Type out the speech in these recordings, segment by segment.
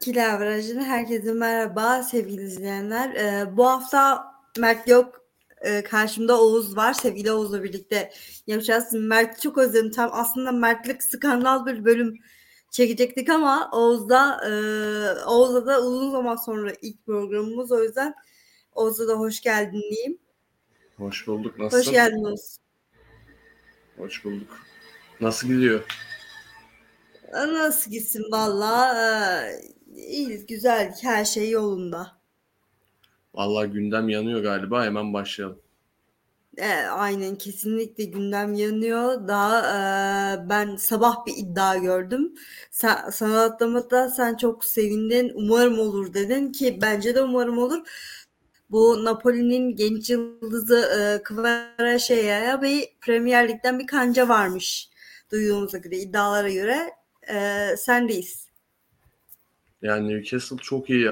Kila Avrajı'na herkese merhaba sevgili izleyenler. Ee, bu hafta Mert yok. Ee, karşımda Oğuz var. Sevgili Oğuz'la birlikte yapacağız. Mert çok özledim. Tam aslında Mert'lik skandal bir bölüm çekecektik ama Oğuz'da e, Oğuz'da da uzun zaman sonra ilk programımız. O yüzden Oğuz'a da hoş geldin diyeyim. Hoş bulduk. Nasılsın? Hoş geldin Oğuz. Hoş bulduk. Nasıl gidiyor? Nasıl gitsin valla? Ee, İyiyiz, güzel, her şey yolunda. Vallahi gündem yanıyor galiba. Hemen başlayalım. E, aynen kesinlikle gündem yanıyor. Daha e, ben sabah bir iddia gördüm. Sen, sana atlamada sen çok sevindin. Umarım olur dedin ki bence de umarım olur. Bu Napoli'nin genç yıldızı e, Kvaratskhelia bir Premier Lig'den bir kanca varmış. Duyduğumuza göre, iddialara göre. E, sendeyiz. Yani Newcastle çok iyi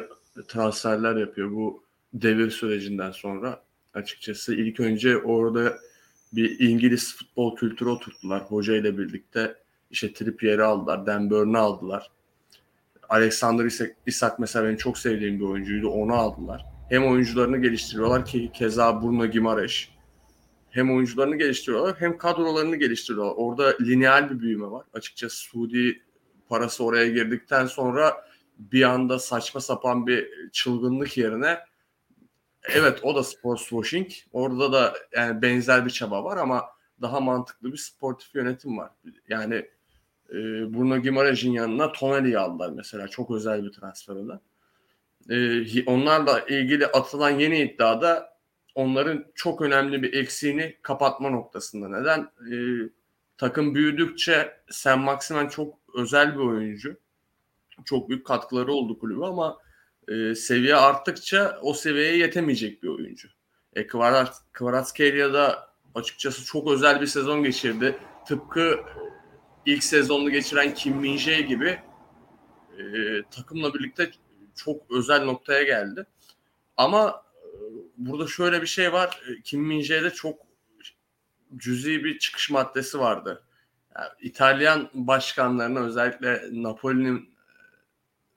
transferler yapıyor bu devir sürecinden sonra. Açıkçası ilk önce orada bir İngiliz futbol kültürü oturttular. Hoca ile birlikte işte Trippier'i aldılar, Dan Burn'u aldılar. Alexander Isak, Isak mesela benim çok sevdiğim bir oyuncuydu. Onu aldılar. Hem oyuncularını geliştiriyorlar ki keza Bruno Gimareş. Hem oyuncularını geliştiriyorlar hem kadrolarını geliştiriyorlar. Orada lineal bir büyüme var. Açıkçası Suudi parası oraya girdikten sonra bir anda saçma sapan bir çılgınlık yerine evet o da sports washing. Orada da yani benzer bir çaba var ama daha mantıklı bir sportif yönetim var. Yani e, Bruno Gimaraj'ın yanına Tonali'yi aldılar mesela. Çok özel bir transfer o da. E, onlarla ilgili atılan yeni iddiada onların çok önemli bir eksiğini kapatma noktasında. Neden? E, takım büyüdükçe Sen Maximen çok özel bir oyuncu çok büyük katkıları oldu kulübe ama e, seviye arttıkça o seviyeye yetemeyecek bir oyuncu. E, Kvaratskhelia da açıkçası çok özel bir sezon geçirdi. Tıpkı ilk sezonunu geçiren Kim min gibi e, takımla birlikte çok özel noktaya geldi. Ama e, burada şöyle bir şey var. E, Kim min çok cüzi bir çıkış maddesi vardı. Yani İtalyan başkanlarına özellikle Napoli'nin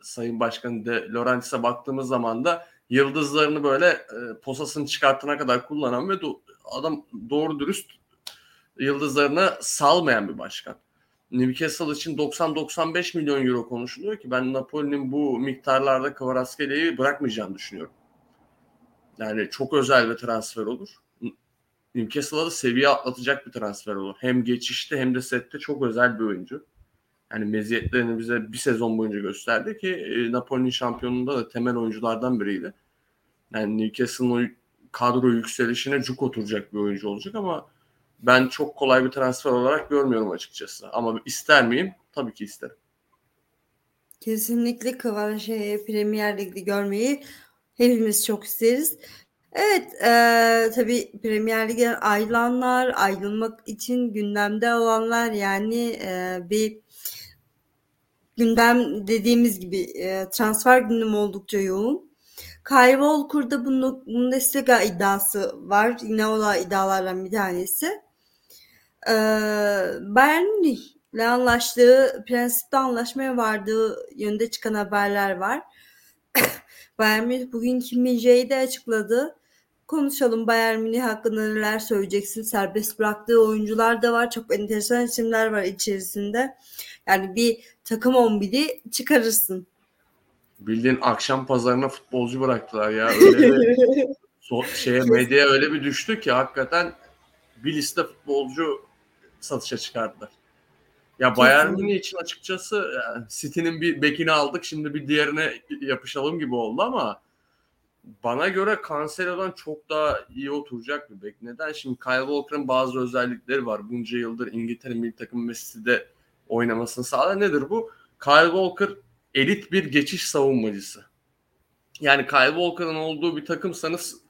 Sayın Başkan de Laurentiis'e baktığımız zaman da yıldızlarını böyle e, posasını çıkartana kadar kullanan ve do- adam doğru dürüst yıldızlarını salmayan bir başkan. Newcastle için 90-95 milyon euro konuşuluyor ki ben Napoli'nin bu miktarlarda Kvaratskhelia'yı bırakmayacağını düşünüyorum. Yani çok özel bir transfer olur. Newcastle'a da seviye atlatacak bir transfer olur. Hem geçişte hem de sette çok özel bir oyuncu yani meziyetlerini bize bir sezon boyunca gösterdi ki e, Napoli'nin şampiyonunda da temel oyunculardan biriydi. Yani Newcastle'ın kadro yükselişine cuk oturacak bir oyuncu olacak ama ben çok kolay bir transfer olarak görmüyorum açıkçası. Ama ister miyim? Tabii ki isterim. Kesinlikle Kıvanç'ı Premier Lig'de görmeyi hepimiz çok isteriz. Evet, e, tabii Premier Lig'den ayrılanlar, ayrılmak için gündemde olanlar yani e, bir gündem dediğimiz gibi e, transfer gündemi oldukça yoğun. Kyle Walker'da Bundesliga iddiası var. Yine o da iddialardan bir tanesi. Ee, Bayern ile anlaştığı, prensipte anlaşmaya vardığı yönde çıkan haberler var. Bayern Münih bugün Kim min de açıkladı. Konuşalım Bayern Münih hakkında neler söyleyeceksin? Serbest bıraktığı oyuncular da var. Çok enteresan isimler var içerisinde. Yani bir takım 11'i çıkarırsın. Bildiğin akşam pazarına futbolcu bıraktılar ya. Öyle bir, so, şeye medyaya öyle bir düştü ki hakikaten bir liste futbolcu satışa çıkardılar. Ya Bayern Münih için açıkçası yani City'nin bir bekini aldık şimdi bir diğerine yapışalım gibi oldu ama bana göre Cancelo'dan çok daha iyi oturacak bir bek. Neden? Şimdi Kyle Walker'ın bazı özellikleri var. Bunca yıldır İngiltere milli takım City'de oynamasını sağlar. Nedir bu? Kyle Walker elit bir geçiş savunmacısı. Yani Kyle Walker'ın olduğu bir takımsanız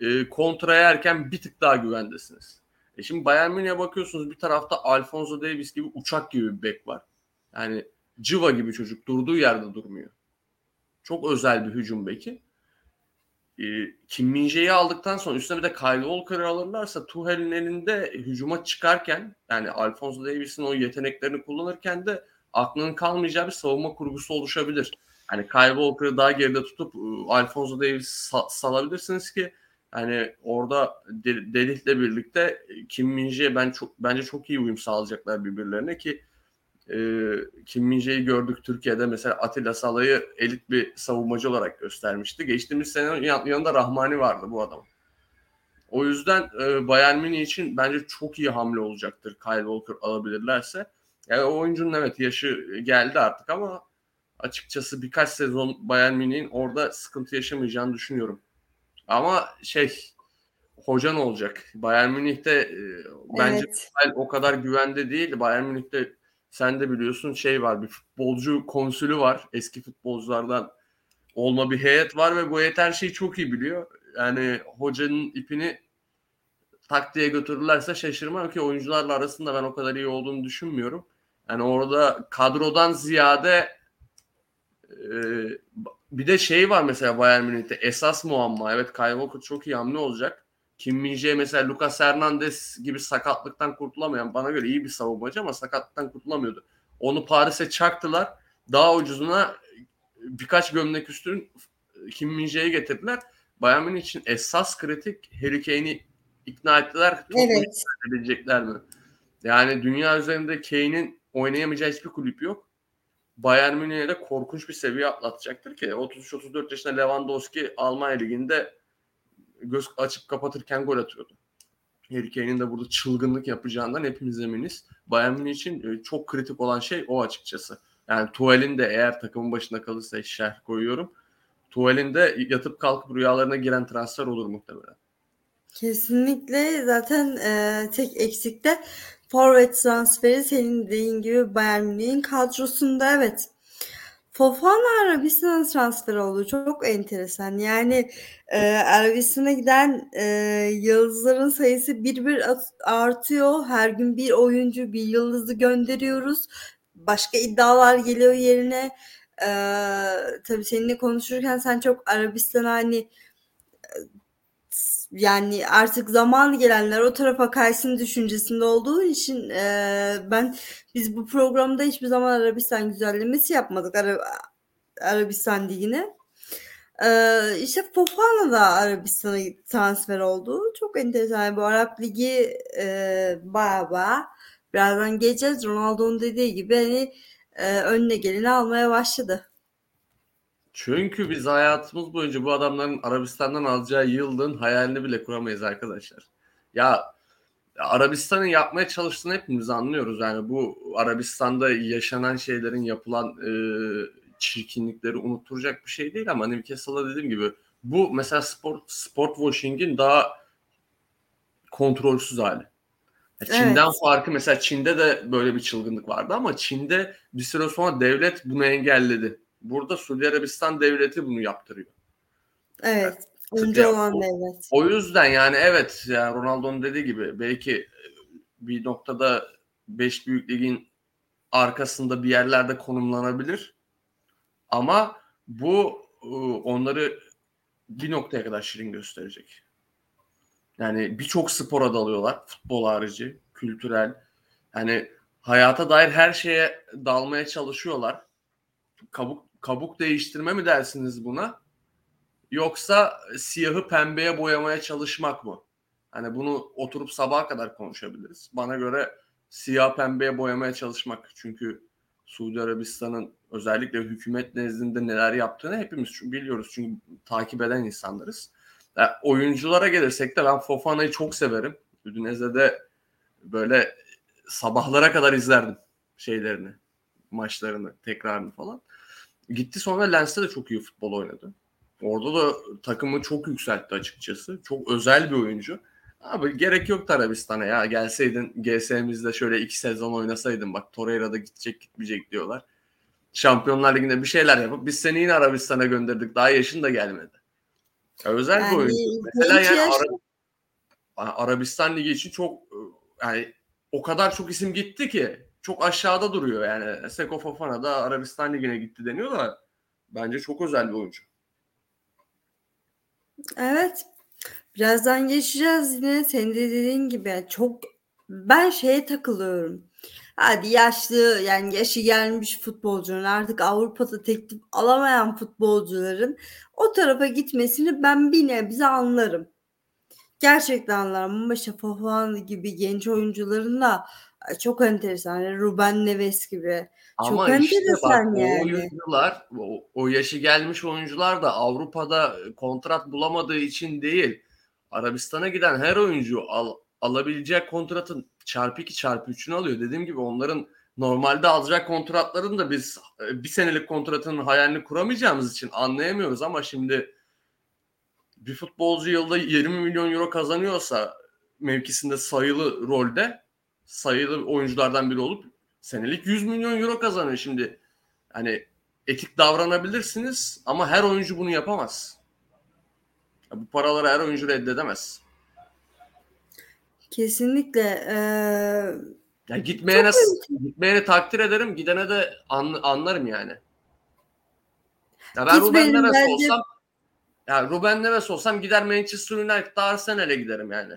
e, kontra yerken bir tık daha güvendesiniz. E şimdi Bayern Münih'e bakıyorsunuz bir tarafta Alfonso Davis gibi uçak gibi bir bek var. Yani cıva gibi çocuk durduğu yerde durmuyor. Çok özel bir hücum beki. E, Kim Minje'yi aldıktan sonra üstüne bir de Kyle Walker'ı alırlarsa Tuchel'in elinde hücuma çıkarken yani Alfonso Davis'in o yeteneklerini kullanırken de aklının kalmayacağı bir savunma kurgusu oluşabilir. Hani Kyle Walker'ı daha geride tutup Alfonso Davis salabilirsiniz ki hani orada Delih'le birlikte Kim Minje'ye ben çok bence çok iyi uyum sağlayacaklar birbirlerine ki e, Kim Minje'yi gördük Türkiye'de mesela Atilla Salah'ı elit bir savunmacı olarak göstermişti. Geçtiğimiz sene yanında Rahmani vardı bu adam. O yüzden e, Bayern Münih için bence çok iyi hamle olacaktır Kyle Walker alabilirlerse. Yani o oyuncunun evet yaşı geldi artık ama açıkçası birkaç sezon Bayern Münih'in orada sıkıntı yaşamayacağını düşünüyorum. Ama şey hoca ne olacak? Bayern Münih'te e, bence evet. o kadar güvende değil. Bayern Münih'te sen de biliyorsun şey var bir futbolcu konsülü var. Eski futbolculardan olma bir heyet var ve bu heyet her şeyi çok iyi biliyor. Yani hocanın ipini tak diye götürürlerse şaşırmam ki oyuncularla arasında ben o kadar iyi olduğunu düşünmüyorum. Yani orada kadrodan ziyade e, bir de şey var mesela Bayern Münih'te esas muamma. Evet Kyle Walker çok iyi hamle olacak. Kim Min mesela Lucas Hernandez gibi sakatlıktan kurtulamayan bana göre iyi bir savunmacı ama sakatlıktan kurtulamıyordu. Onu Paris'e çaktılar. Daha ucuzuna birkaç gömlek üstün Kim Min getirdiler. Bayern Münih için esas kritik Harry Kane'i ikna ettiler. Evet. Edebilecekler mi? Yani dünya üzerinde Kane'in oynayamayacağı hiçbir kulüp yok. Bayern Münih'e de korkunç bir seviye atlatacaktır ki 33-34 yaşında Lewandowski Almanya Ligi'nde göz açıp kapatırken gol atıyordu. Harry Kane'in de burada çılgınlık yapacağından hepimiz eminiz. Bayern Münih için e, çok kritik olan şey o açıkçası. Yani Tuval'in de eğer takımın başında kalırsa şerh koyuyorum. Tuval'in de yatıp kalkıp rüyalarına giren transfer olur muhtemelen. Kesinlikle zaten e, tek eksik de forvet transferi senin dediğin gibi Bayern Münih'in kadrosunda evet. Fofana Arabistan'a transfer oldu. Çok enteresan. Yani e, Arabistan'a giden e, yıldızların sayısı bir bir artıyor. Her gün bir oyuncu, bir yıldızı gönderiyoruz. Başka iddialar geliyor yerine. E, tabii seninle konuşurken sen çok Arabistan'a hani yani artık zamanı gelenler o tarafa kaysın düşüncesinde olduğu için e, ben biz bu programda hiçbir zaman Arabistan güzellemesi yapmadık Ara, Arabistan ligine. Ee, işte Fofana da Arabistan'a transfer oldu. Çok enteresan. Bu Arap Ligi e, baya baya birazdan geleceğiz. Ronaldo'nun dediği gibi hani e, önüne geleni almaya başladı. Çünkü biz hayatımız boyunca bu adamların Arabistan'dan alacağı yıldın hayalini bile kuramayız arkadaşlar. Ya Arabistan'ın yapmaya çalıştığını hepimiz anlıyoruz. Yani bu Arabistan'da yaşanan şeylerin yapılan e, çirkinlikleri unutturacak bir şey değil ama Newcastle'da dediğim gibi bu mesela sport sport washing'in daha kontrolsüz hali. Çin'den evet. farkı mesela Çin'de de böyle bir çılgınlık vardı ama Çin'de bir süre sonra devlet bunu engelledi. Burada Suudi Arabistan devleti bunu yaptırıyor. Evet. Önce olan devlet. O yüzden yani evet yani Ronaldo'nun dediği gibi belki e, bir noktada 5 büyük ligin arkasında bir yerlerde konumlanabilir. Ama bu e, onları bir noktaya kadar şirin gösterecek. Yani birçok spora dalıyorlar. Futbol harici, kültürel. Yani hayata dair her şeye dalmaya çalışıyorlar. Kabuk kabuk değiştirme mi dersiniz buna? Yoksa siyahı pembeye boyamaya çalışmak mı? Hani bunu oturup sabaha kadar konuşabiliriz. Bana göre siyah pembeye boyamaya çalışmak. Çünkü Suudi Arabistan'ın özellikle hükümet nezdinde neler yaptığını hepimiz biliyoruz. Çünkü takip eden insanlarız. Yani oyunculara gelirsek de ben Fofana'yı çok severim. Udinese'de böyle sabahlara kadar izlerdim şeylerini, maçlarını, tekrarını falan. Gitti sonra Lens'te de çok iyi futbol oynadı. Orada da takımı çok yükseltti açıkçası. Çok özel bir oyuncu. Abi gerek yok Arabistan'a ya. Gelseydin GS'mizde şöyle iki sezon oynasaydın bak Torreira'da gidecek gitmeyecek diyorlar. Şampiyonlar Ligi'nde bir şeyler yapıp biz seni yine Arabistan'a gönderdik. Daha yaşın da gelmedi. Ya özel yani, bir oyuncu. Mesela yani Ara- Arabistan Ligi için çok yani o kadar çok isim gitti ki çok aşağıda duruyor yani. Seko Fofana da Arabistan Ligi'ne gitti deniyor da bence çok özel bir oyuncu. Evet. Birazdan geçeceğiz yine. Senin de dediğin gibi çok ben şeye takılıyorum. Hadi yaşlı yani yaşı gelmiş futbolcunun artık Avrupa'da teklif alamayan futbolcuların o tarafa gitmesini ben bir nebze anlarım. Gerçekten anlarım ama Şafafan gibi genç oyuncuların da çok enteresan. Ruben Neves gibi. Ama çok işte bak yani. o oyuncular, o, o yaşı gelmiş oyuncular da Avrupa'da kontrat bulamadığı için değil. Arabistan'a giden her oyuncu al, alabilecek kontratın çarpı 2 çarpı 3'ünü alıyor. Dediğim gibi onların normalde alacak kontratların da biz e, bir senelik kontratın hayalini kuramayacağımız için anlayamıyoruz ama şimdi bir futbolcu yılda 20 milyon euro kazanıyorsa mevkisinde sayılı rolde sayılı oyunculardan biri olup senelik 100 milyon euro kazanıyor şimdi. Hani etik davranabilirsiniz ama her oyuncu bunu yapamaz. Bu paraları her oyuncu reddedemez. Kesinlikle. Ee, ya gitmeyene, gitmeyene takdir ederim, gidene de an, anlarım yani. Ya ben Ruben Neves bence... olsam ya Ruben Neves olsam gider Manchester United'da Arsenal'e giderim yani.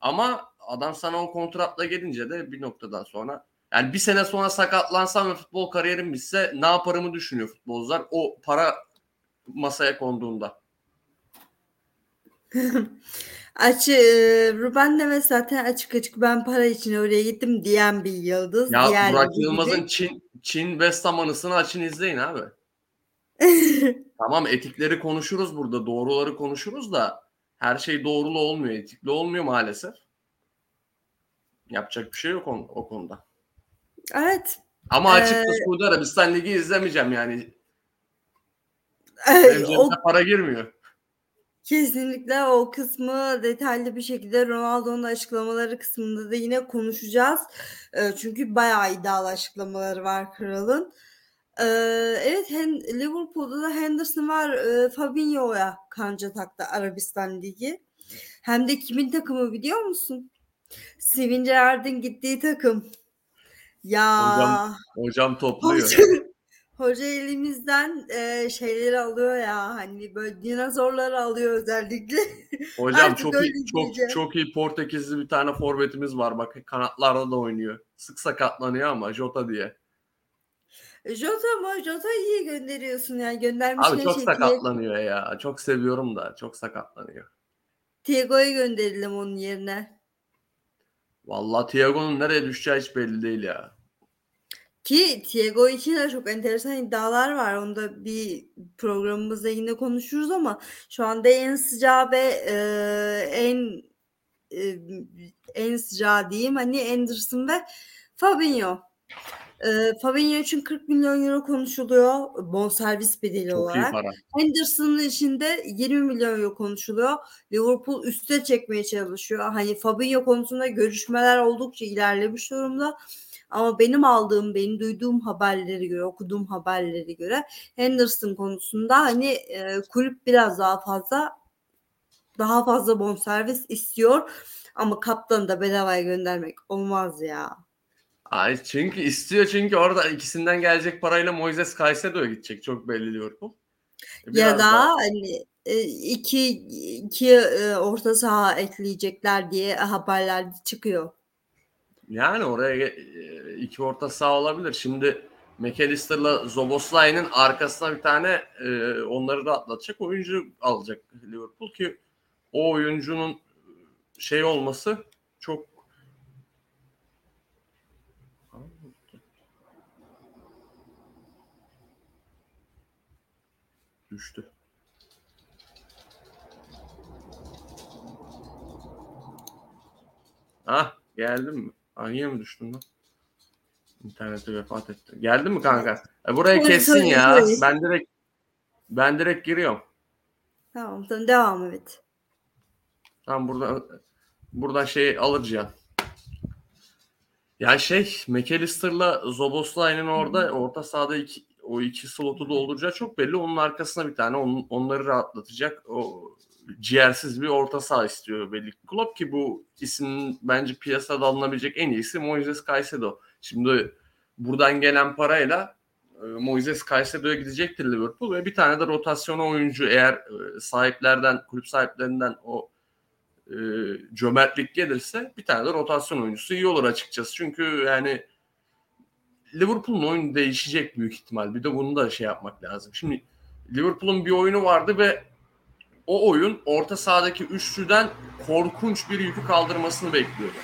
Ama adam sana o kontratla gelince de bir noktadan sonra yani bir sene sonra sakatlansam ve futbol kariyerim bitse ne yaparımı düşünüyor futbolcular. O para masaya konduğunda. Açı Ruben Neves zaten açık açık ben para için oraya gittim diyen bir yıldız. Ya diğer Burak Yılmaz'ın Çin Çin West Ham anısını açın izleyin abi. tamam etikleri konuşuruz burada, doğruları konuşuruz da her şey doğrulu olmuyor, etikli olmuyor maalesef. Yapacak bir şey yok on, o konuda. Evet. Ama açıkçası ee, Suudi Arabistan Ligi izlemeyeceğim yani. Benim o, para girmiyor. Kesinlikle o kısmı detaylı bir şekilde Ronaldo'nun açıklamaları kısmında da yine konuşacağız. E, çünkü bayağı iddialı açıklamaları var kralın. E, evet Liverpool'da da Henderson var. E, Fabinho'ya kanca taktı Arabistan Ligi. Hem de kimin takımı biliyor musun? Steven Gerrard'ın gittiği takım. Ya hocam, hocam topluyor. Hocam, hoca elimizden e, şeyleri alıyor ya hani böyle dinozorları alıyor özellikle. Hocam çok iyi çok çok iyi Portekizli bir tane forvetimiz var bak kanatlarda da oynuyor. Sık sakatlanıyor ama Jota diye. Jota mı? Jota iyi gönderiyorsun yani göndermişsin. Abi çok şey sakatlanıyor diye. ya. Çok seviyorum da çok sakatlanıyor. Thiago'yu gönderelim onun yerine. Vallahi Thiago'nun nereye düşeceği hiç belli değil ya. Ki Thiago için de çok enteresan iddialar var. Onu da bir programımızda yine konuşuruz ama şu anda en sıcağı ve e, en e, en sıcağı diyeyim hani Anderson ve Fabinho. E, Fabinho için 40 milyon euro konuşuluyor bonservis bedeli Çok olarak. Henderson'ın içinde 20 milyon euro konuşuluyor. Liverpool üste çekmeye çalışıyor. Hani Fabinho konusunda görüşmeler oldukça ilerlemiş durumda. Ama benim aldığım, benim duyduğum haberleri göre, okuduğum haberleri göre Henderson konusunda hani e, kulüp biraz daha fazla daha fazla bonservis istiyor. Ama kaptanı da bedavaya göndermek olmaz ya. Ay çünkü istiyor çünkü orada ikisinden gelecek parayla Moises Caicedo'ya gidecek çok belli Liverpool. Biraz ya da daha... hani e, iki iki e, orta saha ekleyecekler diye haberler çıkıyor. Yani oraya e, iki orta saha olabilir. Şimdi McAllister'la Zoboslai'nin arkasına bir tane e, onları da atlatacak oyuncu alacak Liverpool ki o oyuncunun şey olması çok düştü. Ah geldim mi? Aniye mi düştün lan? İnternete vefat etti. Geldin mi kanka? E, burayı kessin ya. Ben direkt ben direkt giriyorum. Tamam, tamam devam et. Tamam buradan buradan şey alacağım. Ya şey McAllister'la Zoboslai'nin orada orta sahada iki, o iki slotu dolduracağı çok belli. Onun arkasına bir tane on, onları rahatlatacak. O ciğersiz bir orta saha istiyor belli Klopp ki bu isim bence piyasada alınabilecek en iyisi Moises Caicedo. Şimdi buradan gelen parayla e, Moises Caicedo'ya gidecektir Liverpool ve bir tane de rotasyona oyuncu eğer e, sahiplerden, kulüp sahiplerinden o e, cömertlik gelirse bir tane de rotasyon oyuncusu iyi olur açıkçası. Çünkü yani Liverpool'un oyunu değişecek büyük ihtimal. Bir de bunu da şey yapmak lazım. Şimdi Liverpool'un bir oyunu vardı ve o oyun orta sahadaki üçlüden korkunç bir yükü kaldırmasını bekliyordu.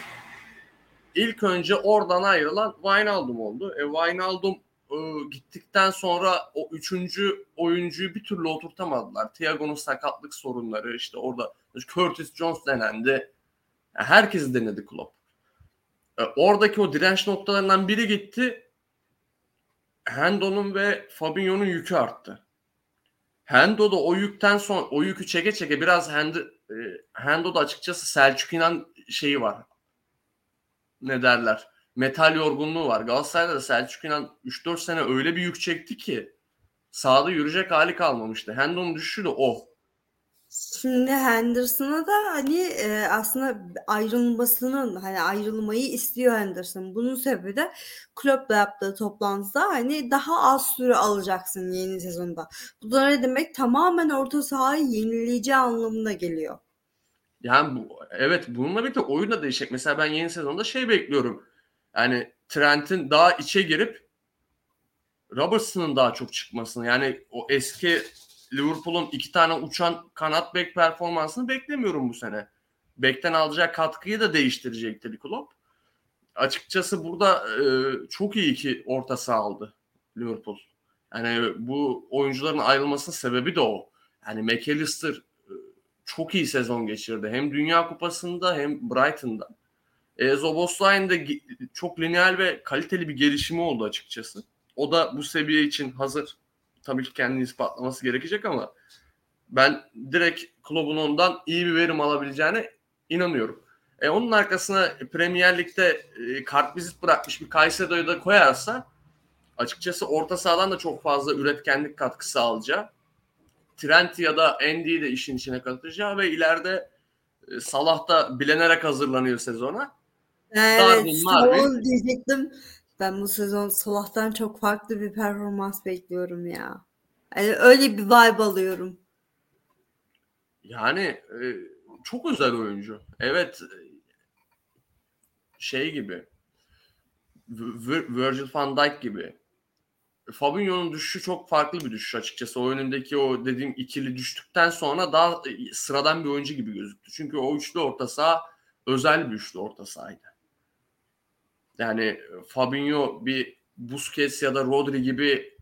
İlk önce oradan ayrılan Wijnaldum oldu. E, Wijnaldum e, gittikten sonra o üçüncü oyuncuyu bir türlü oturtamadılar. Thiago'nun sakatlık sorunları işte orada Curtis Jones denendi. Yani herkes denedi Klopp. E, oradaki o direnç noktalarından biri gitti. Hendo'nun ve Fabinho'nun yükü arttı. Hendo da o yükten sonra o yükü çeke çeke biraz Hendo, e, Hendo'da açıkçası Selçuk İnan şeyi var. Ne derler? Metal yorgunluğu var. Galatasaray'da da Selçuk İnan 3-4 sene öyle bir yük çekti ki sahada yürüyecek hali kalmamıştı. Hendo'nun düşüşü de o. Şimdi Henderson'a da hani e, aslında ayrılmasının hani ayrılmayı istiyor Henderson. Bunun sebebi de Klopp'la yaptığı toplantıda hani daha az süre alacaksın yeni sezonda. Bu da ne demek? Tamamen orta sahayı yenileyeceği anlamına geliyor. Yani bu, evet bununla birlikte oyun da değişecek. Mesela ben yeni sezonda şey bekliyorum. Yani Trent'in daha içe girip Robertson'ın daha çok çıkmasını. Yani o eski Liverpool'un iki tane uçan kanat bek performansını beklemiyorum bu sene. Bekten alacak katkıyı da değiştirecektir Klopp. Açıkçası burada e, çok iyi ki orta saha aldı Liverpool. Yani bu oyuncuların ayrılmasının sebebi de o. Yani McAllister e, çok iyi sezon geçirdi. Hem Dünya Kupası'nda hem Brighton'da. E, Zoboslai'nin çok lineal ve kaliteli bir gelişimi oldu açıkçası. O da bu seviye için hazır tabii ki kendini ispatlaması gerekecek ama ben direkt Klopp'un ondan iyi bir verim alabileceğine inanıyorum. E, onun arkasına Premier Lig'de e, kartvizit bırakmış bir Kayseri'yi da koyarsa açıkçası orta sahadan da çok fazla üretkenlik katkısı alacağı. Trent ya da Andy'yi de işin içine katacağı ve ileride e, Salah da bilenerek hazırlanıyor sezona. Evet, Darwin, Marvin. diyecektim. Ben bu sezon Salah'tan çok farklı bir performans bekliyorum ya. Yani öyle bir vibe alıyorum. Yani e, çok özel oyuncu. Evet şey gibi Virgil van Dijk gibi Fabinho'nun düşüşü çok farklı bir düşüş açıkçası. O o dediğim ikili düştükten sonra daha e, sıradan bir oyuncu gibi gözüktü. Çünkü o üçlü orta saha özel bir üçlü orta sahaydı. Yani Fabinho bir Busquets ya da Rodri gibi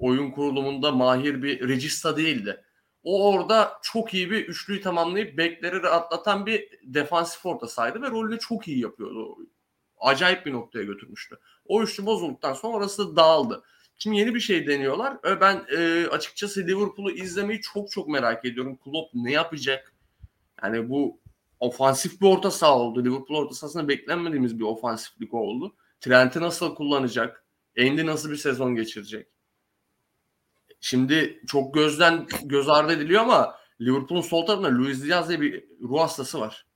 oyun kurulumunda mahir bir regista değildi. O orada çok iyi bir üçlüyü tamamlayıp bekleri rahatlatan bir defansif orta sahaydı ve rolünü çok iyi yapıyordu. Acayip bir noktaya götürmüştü. O üçlü bozulduktan sonra orası dağıldı. Şimdi yeni bir şey deniyorlar. Ben e, açıkçası Liverpool'u izlemeyi çok çok merak ediyorum. Klopp ne yapacak? Yani bu ofansif bir orta saha oldu. Liverpool orta sahasında beklenmediğimiz bir ofansiflik oldu. Trent'i nasıl kullanacak? Andy nasıl bir sezon geçirecek? Şimdi çok gözden göz ardı ediliyor ama Liverpool'un sol tarafında Luis Diaz diye bir ruh hastası var.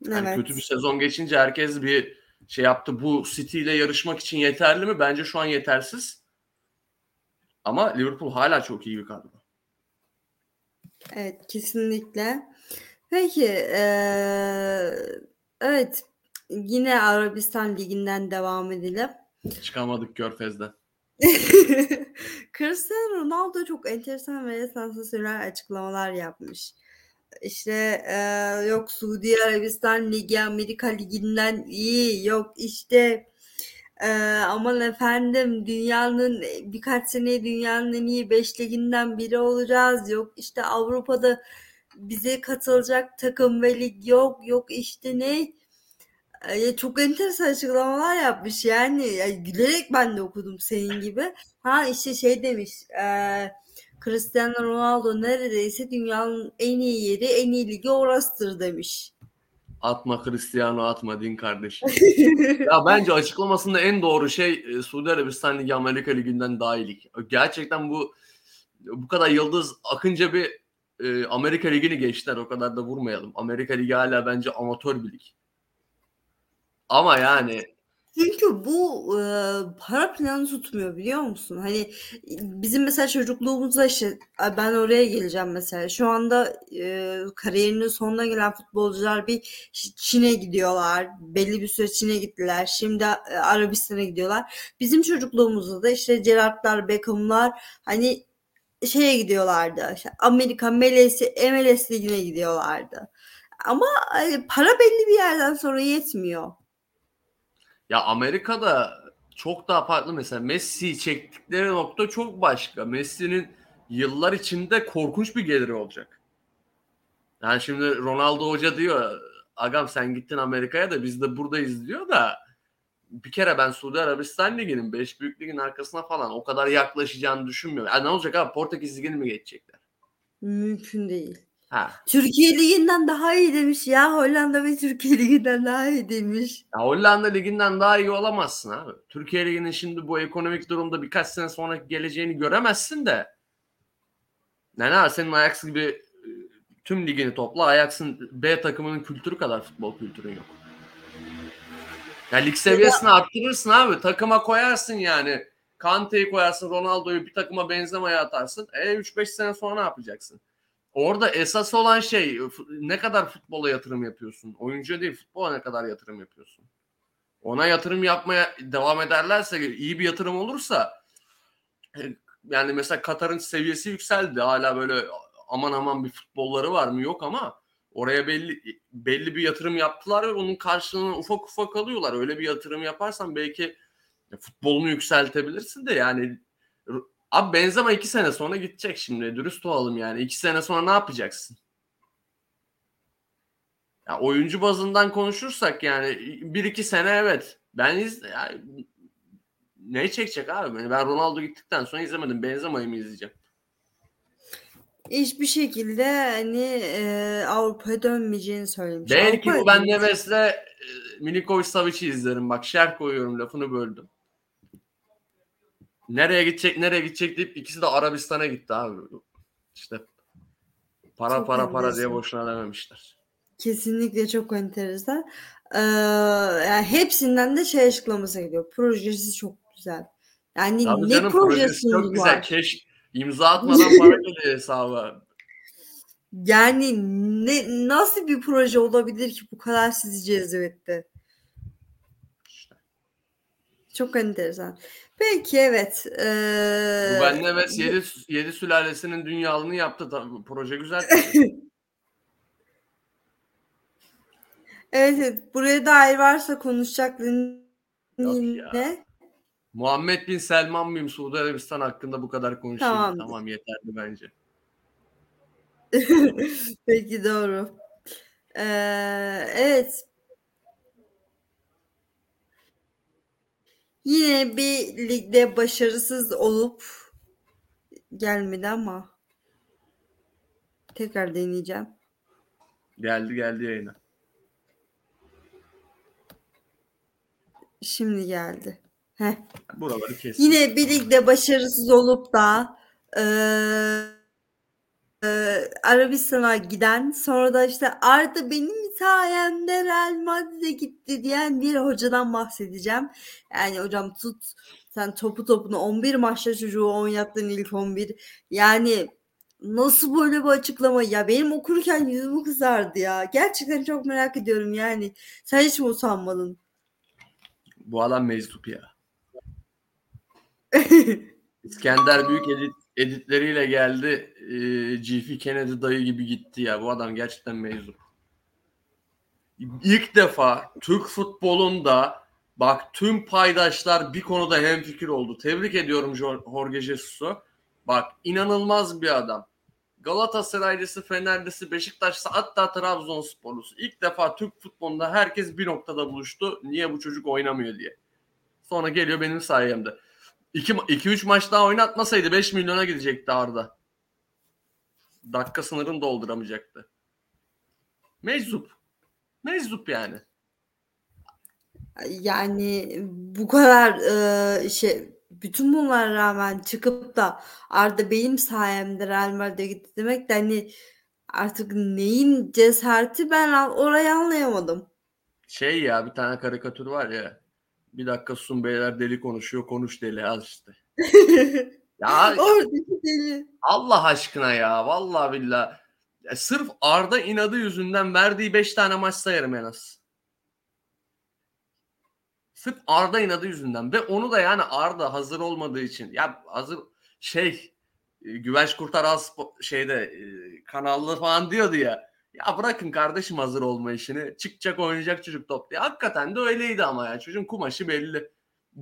Yani evet. kötü bir sezon geçince herkes bir şey yaptı. Bu City ile yarışmak için yeterli mi? Bence şu an yetersiz. Ama Liverpool hala çok iyi bir kadro. Evet kesinlikle. Peki ee, evet yine Arabistan Ligi'nden devam edelim. Çıkamadık Körfez'den. Cristiano Ronaldo çok enteresan ve sansasyonel açıklamalar yapmış. İşte e, yok Suudi Arabistan Ligi Amerika Ligi'nden iyi yok işte e, aman efendim dünyanın birkaç sene dünyanın en iyi beş liginden biri olacağız yok işte Avrupa'da bize katılacak takım ve lig yok yok işte ne Eee, çok enteresan açıklamalar yapmış yani. yani gülerek ben de okudum senin gibi. Ha işte şey demiş eee Cristiano Ronaldo neredeyse dünyanın en iyi yeri en iyi ligi orasıdır demiş. Atma Cristiano atma din kardeşim. ya bence açıklamasında en doğru şey e, Suudi Arabistan Ligi Amerika Ligi'nden daha iyi lig. Gerçekten bu bu kadar yıldız akınca bir e, Amerika Ligi'ni geçtiler. O kadar da vurmayalım. Amerika Ligi hala bence amatör bir lig. Ama yani Çünkü bu, eee, para planı tutmuyor biliyor musun? Hani, bizim mesela çocukluğumuzda, işte, ben oraya geleceğim mesela. Şu anda, eee, kariyerinin sonuna gelen futbolcular bir Çin'e gidiyorlar. Belli bir süre Çin'e gittiler. Şimdi, eee, Arabistan'a gidiyorlar. Bizim çocukluğumuzda da, işte, Gerrard'lar, Beckham'lar, hani, şeye gidiyorlardı, Amerika MLS MLS Ligi'ne gidiyorlardı. Ama, para belli bir yerden sonra yetmiyor. Ya Amerika'da çok daha farklı mesela Messi çektikleri nokta çok başka. Messi'nin yıllar içinde korkunç bir geliri olacak. Yani şimdi Ronaldo Hoca diyor agam sen gittin Amerika'ya da biz de buradayız diyor da bir kere ben Suudi Arabistan Ligi'nin 5 büyük ligin arkasına falan o kadar yaklaşacağını düşünmüyorum. Yani ne olacak abi Portekiz Ligi'ni mi geçecekler? Mümkün değil. Ha. Türkiye Ligi'nden daha iyi demiş ya. Hollanda ve Türkiye Ligi'nden daha iyi demiş. Ya Hollanda Ligi'nden daha iyi olamazsın abi. Türkiye Ligi'nin şimdi bu ekonomik durumda birkaç sene sonra geleceğini göremezsin de. Ne ne senin Ajax gibi e, tüm ligini topla. Ajax'ın B takımının kültürü kadar futbol kültürü yok. Ya lig seviyesini ya. arttırırsın abi. Takıma koyarsın yani. Kante'yi koyarsın, Ronaldo'yu bir takıma benzemeye atarsın. E 3-5 sene sonra ne yapacaksın? Orada esas olan şey ne kadar futbola yatırım yapıyorsun? Oyuncu değil futbola ne kadar yatırım yapıyorsun? Ona yatırım yapmaya devam ederlerse iyi bir yatırım olursa e, yani mesela Katar'ın seviyesi yükseldi. Hala böyle aman aman bir futbolları var mı? Yok ama oraya belli belli bir yatırım yaptılar ve onun karşılığını ufak ufak alıyorlar. Öyle bir yatırım yaparsan belki futbolunu yükseltebilirsin de yani Abi Benzema iki sene sonra gidecek şimdi. Dürüst olalım yani. iki sene sonra ne yapacaksın? Ya oyuncu bazından konuşursak yani bir iki sene evet. Ben iz yani, ne çekecek abi? Ben Ronaldo gittikten sonra izlemedim. Benzema'yı mı izleyeceğim? Hiçbir şekilde hani e, Avrupa'ya dönmeyeceğini söylemiş. Belki bu ben Neves'le e, Milinkovic Savic'i izlerim. Bak şer koyuyorum lafını böldüm. Nereye gidecek nereye gidecek deyip ikisi de Arabistan'a gitti abi. İşte para çok para para diye boşuna dememişler. Kesinlikle çok enteresan. Ee, yani hepsinden de şey açıklaması geliyor. Projesi çok güzel. Yani Tabii ne canım, projesi, projesi çok var? güzel. Keş imza atmadan para geliyor hesaba. Yani ne nasıl bir proje olabilir ki bu kadar sizi cezbetti? Çok enteresan. Peki evet. Ee... Ben evet 7, 7 sülalesinin dünyalını yaptı. Tabii, proje güzel. evet, evet. Buraya dair varsa konuşacakların yine. Muhammed bin Selman bin Suudi Arabistan hakkında bu kadar konuşayım. Tamam, tamam yeterli bence. Peki doğru. Ee, evet Yine bir ligde başarısız olup gelmedi ama tekrar deneyeceğim. Geldi geldi yayına. Şimdi geldi. Heh. Buraları kesin. Yine bir ligde başarısız olup da e, e, Arabistan'a giden sonra da işte Arda benim sayemde Real Madrid'e gitti diyen bir hocadan bahsedeceğim. Yani hocam tut sen topu topunu 11 maçta çocuğu oynattın ilk 11. Yani nasıl böyle bir açıklama ya benim okurken yüzümü kızardı ya. Gerçekten çok merak ediyorum yani. Sen hiç mi utanmadın? Bu adam meczup ya. İskender Büyük edit, editleriyle geldi. Ee, G.F. Kennedy dayı gibi gitti ya. Bu adam gerçekten meczup ilk defa Türk futbolunda bak tüm paydaşlar bir konuda hemfikir oldu. Tebrik ediyorum Jorge Jesus'u. Bak inanılmaz bir adam. Galatasaraylısı, Fenerlisi, Beşiktaşlısı hatta Trabzonsporlusu. İlk defa Türk futbolunda herkes bir noktada buluştu. Niye bu çocuk oynamıyor diye. Sonra geliyor benim sayemde. 2-3 maç daha oynatmasaydı 5 milyona gidecekti Arda. Dakika sınırını dolduramayacaktı. Meczup. Meczup yani. Yani bu kadar e, şey bütün bunlara rağmen çıkıp da Arda benim sayemde Real Madrid'e gitti demek de hani artık neyin cesareti ben orayı anlayamadım. Şey ya bir tane karikatür var ya Bir dakika Sun Beyler deli konuşuyor. Konuş deli az işte. ya oradaki deli. Allah aşkına ya. Vallahi billahi. Ya sırf Arda inadı yüzünden verdiği 5 tane maç sayarım en az. Sırf Arda inadı yüzünden ve onu da yani Arda hazır olmadığı için ya hazır şey e, Güvenç Kurtar az şeyde e, kanallı falan diyordu ya. Ya bırakın kardeşim hazır olma işini. Çıkacak oynayacak çocuk top diye. Hakikaten de öyleydi ama ya. Çocuğun kumaşı belli.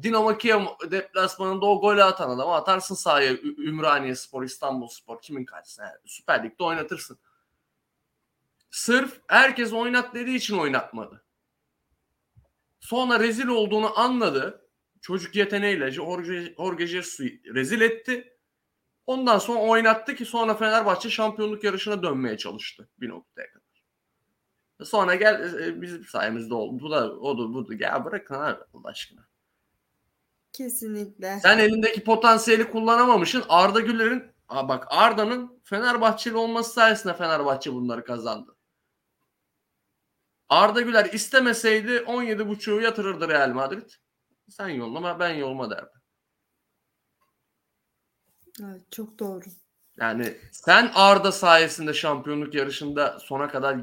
Dinamo Kiev deplasmanında o golü atan adamı atarsın sahaya Ümraniye Spor, İstanbul Spor kimin karşısına yani Süper Lig'de oynatırsın. Sırf herkes oynat dediği için oynatmadı. Sonra rezil olduğunu anladı. Çocuk yeteneğiyle Jorge, Jorge Jesus'u rezil etti. Ondan sonra oynattı ki sonra Fenerbahçe şampiyonluk yarışına dönmeye çalıştı bir noktaya kadar. Sonra gel e, e, bizim sayemizde oldu. Bu da odur budur. Ya bırakın abi Allah aşkına. Kesinlikle. Sen elindeki potansiyeli kullanamamışsın. Arda Güler'in bak Arda'nın Fenerbahçeli olması sayesinde Fenerbahçe bunları kazandı. Arda Güler istemeseydi 17.5'u yatırırdı Real Madrid. Sen yollama ben yolma derdi. Evet, çok doğru. Yani sen Arda sayesinde şampiyonluk yarışında sona kadar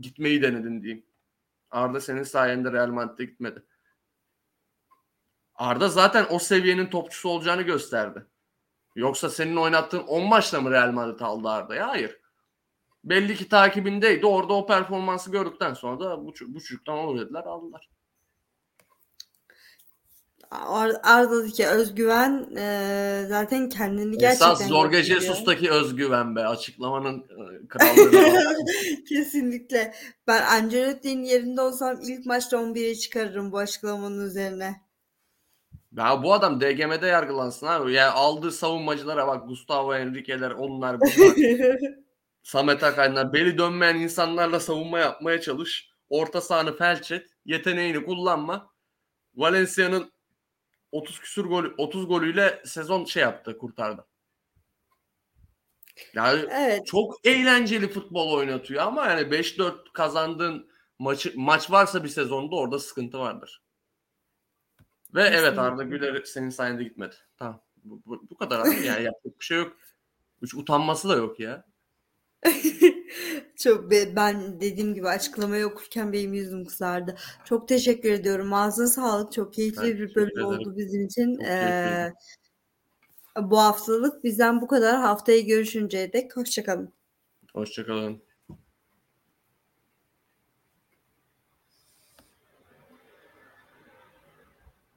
gitmeyi denedin diyeyim. Arda senin sayende Real Madrid'e gitmedi. Arda zaten o seviyenin topçusu olacağını gösterdi. Yoksa senin oynattığın 10 maçla mı Real Madrid aldı Arda'yı? Hayır. Belli ki takibindeydi. Orada o performansı gördükten sonra da bu, bu çocuktan olur dediler aldılar. Arda'daki özgüven e, zaten kendini gerçekten Esas Jorge Jesus'taki özgüven be açıklamanın e, kralları. Kesinlikle. Ben Ancelotti'nin yerinde olsam ilk maçta 11'e çıkarırım bu açıklamanın üzerine. Ya bu adam DGM'de yargılansın abi. Ya aldığı savunmacılara bak Gustavo Henrique'ler onlar bunlar. Samet Akay'lar beli dönmeyen insanlarla savunma yapmaya çalış. Orta sahanı felç et. Yeteneğini kullanma. Valencia'nın 30 küsur gol 30 golüyle sezon şey yaptı, kurtardı. Yani evet. çok eğlenceli futbol oynatıyor ama yani 5-4 kazandığın maçı maç varsa bir sezonda orada sıkıntı vardır. Ve Kesinlikle. evet Arda Güler senin sayende gitmedi. Tamam. Bu, bu, bu kadar abi yani yapacak bir şey yok. Hiç utanması da yok ya. Çok ben dediğim gibi açıklamayı okurken benim yüzüm kızardı. Çok teşekkür ediyorum. Ağzına sağlık. Çok keyifli ben bir bölüm oldu bizim için. Ee, bu haftalık bizden bu kadar. Haftaya görüşünceye dek hoşçakalın. Hoşçakalın.